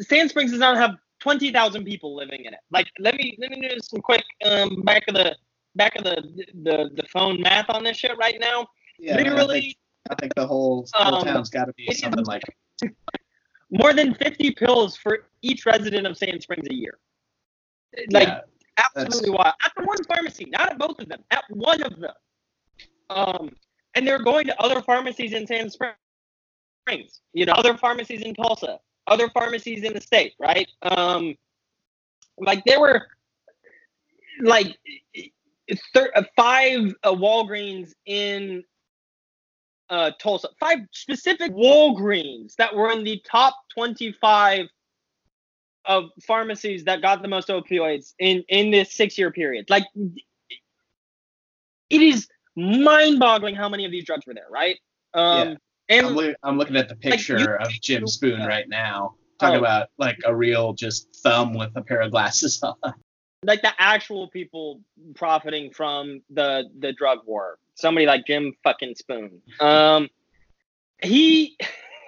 Sand Springs does not have 20,000 people living in it. Like, let me let me do some quick um back of the back of the the, the phone math on this shit right now. Yeah, I think, literally, I think the whole, whole Um, town's got to be something like more than 50 pills for each resident of Sand Springs a year. Like, yeah, absolutely wild. At the one pharmacy, not at both of them, at one of them. Um, and they're going to other pharmacies in Sand Springs, you know, other pharmacies in Tulsa, other pharmacies in the state, right? Um, like there were like thir- uh, five uh, Walgreens in uh, Tulsa, five specific Walgreens that were in the top 25 of pharmacies that got the most opioids in in this six year period. Like it is mind boggling how many of these drugs were there, right? Um Yeah. And I'm, loo- I'm looking at the picture you- of Jim Spoon right now. Talk Oh. about like a real just thumb with a pair of glasses on. like the actual people profiting from the the drug war. Somebody like Jim fucking Spoon. Um, he,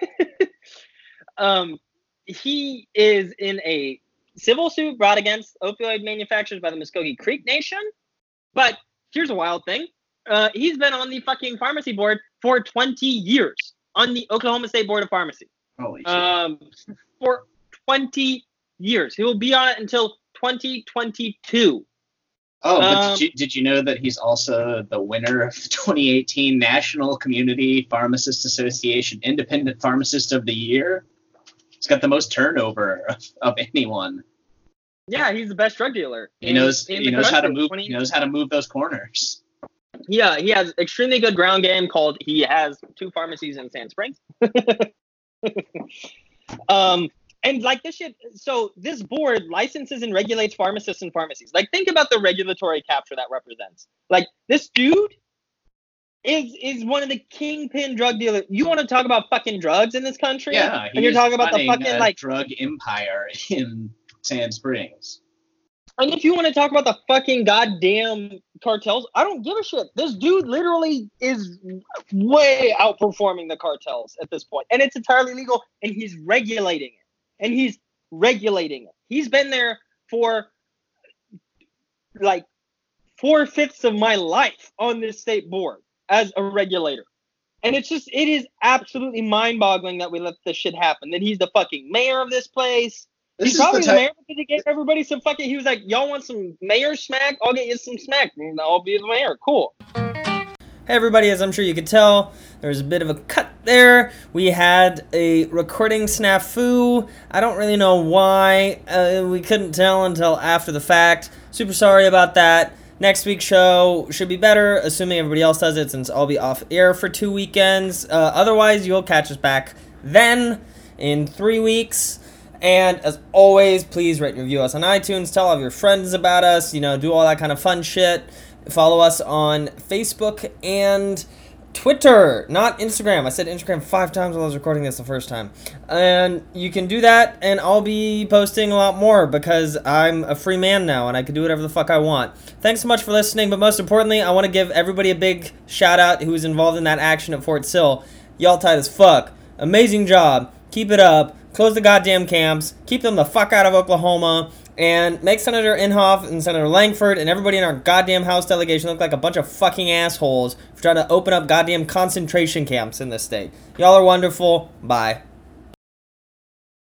um, he is in a civil suit brought against opioid manufacturers by the Muscogee Creek Nation. But here's a wild thing: uh, he's been on the fucking pharmacy board for 20 years on the Oklahoma State Board of Pharmacy. Holy shit. Um, for 20 years. He will be on it until 2022. oh, but um, did you, did you know that he's also the winner of the 2018 National Community Pharmacists Association Independent Pharmacist of the Year? He's got the most turnover of, of anyone. Yeah, he's the best drug dealer. He knows in he knows how to move 20 he knows how to move those corners. Yeah, he has extremely good ground game. Called he has two pharmacies in Sand Springs. um, and like this shit. So this board licenses and regulates pharmacists and pharmacies. Like think about the regulatory capture that represents. Like this dude is is one of the kingpin drug dealers. You want to talk about fucking drugs in this country? Yeah, and you're talking about the fucking like drug empire in Sand Springs. And if you want to talk about the fucking goddamn cartels, I don't give a shit. This dude literally is way outperforming the cartels at this. And it's entirely legal and he's regulating it. And he's regulating it. He's been there for like four fifths of my life on this state board as a regulator. And it's just, it is absolutely mind boggling that we let this shit happen. That he's the fucking mayor of this place. This He's is probably the the, type mayor because he gave everybody some fucking. He was like, "Y'all want some mayor smack? I'll get you some smack. and I'll be the mayor. Cool." Hey everybody, as I'm sure you could tell, there was a bit of a cut there. We had a recording snafu. I don't really know why. Uh, we couldn't tell until after the fact. Super sorry about that. Next week's show should be better, assuming everybody else does it, since I'll be off air for two weekends. Uh, otherwise, you'll catch us back then in three weeks. And as always, please rate and review us on iTunes. Tell all of your friends about us. You know, do all that kind of fun shit. Follow us on Facebook and Twitter, not Instagram. I said Instagram five times while I was recording this the first time. And you can do that, and I'll be posting a lot more because I'm a free man now and I can do whatever the fuck I want. Thanks so much for listening, but most importantly, I want to give everybody a big shout out who was involved in that action at Fort Sill. Y'all tight as fuck. Amazing job. Keep it up. Close the goddamn camps. Keep them the fuck out of Oklahoma. And make Senator Inhofe and Senator Lankford and everybody in our goddamn House delegation look like a bunch of fucking assholes for trying to open up goddamn concentration camps in this state. Y'all are wonderful. Bye.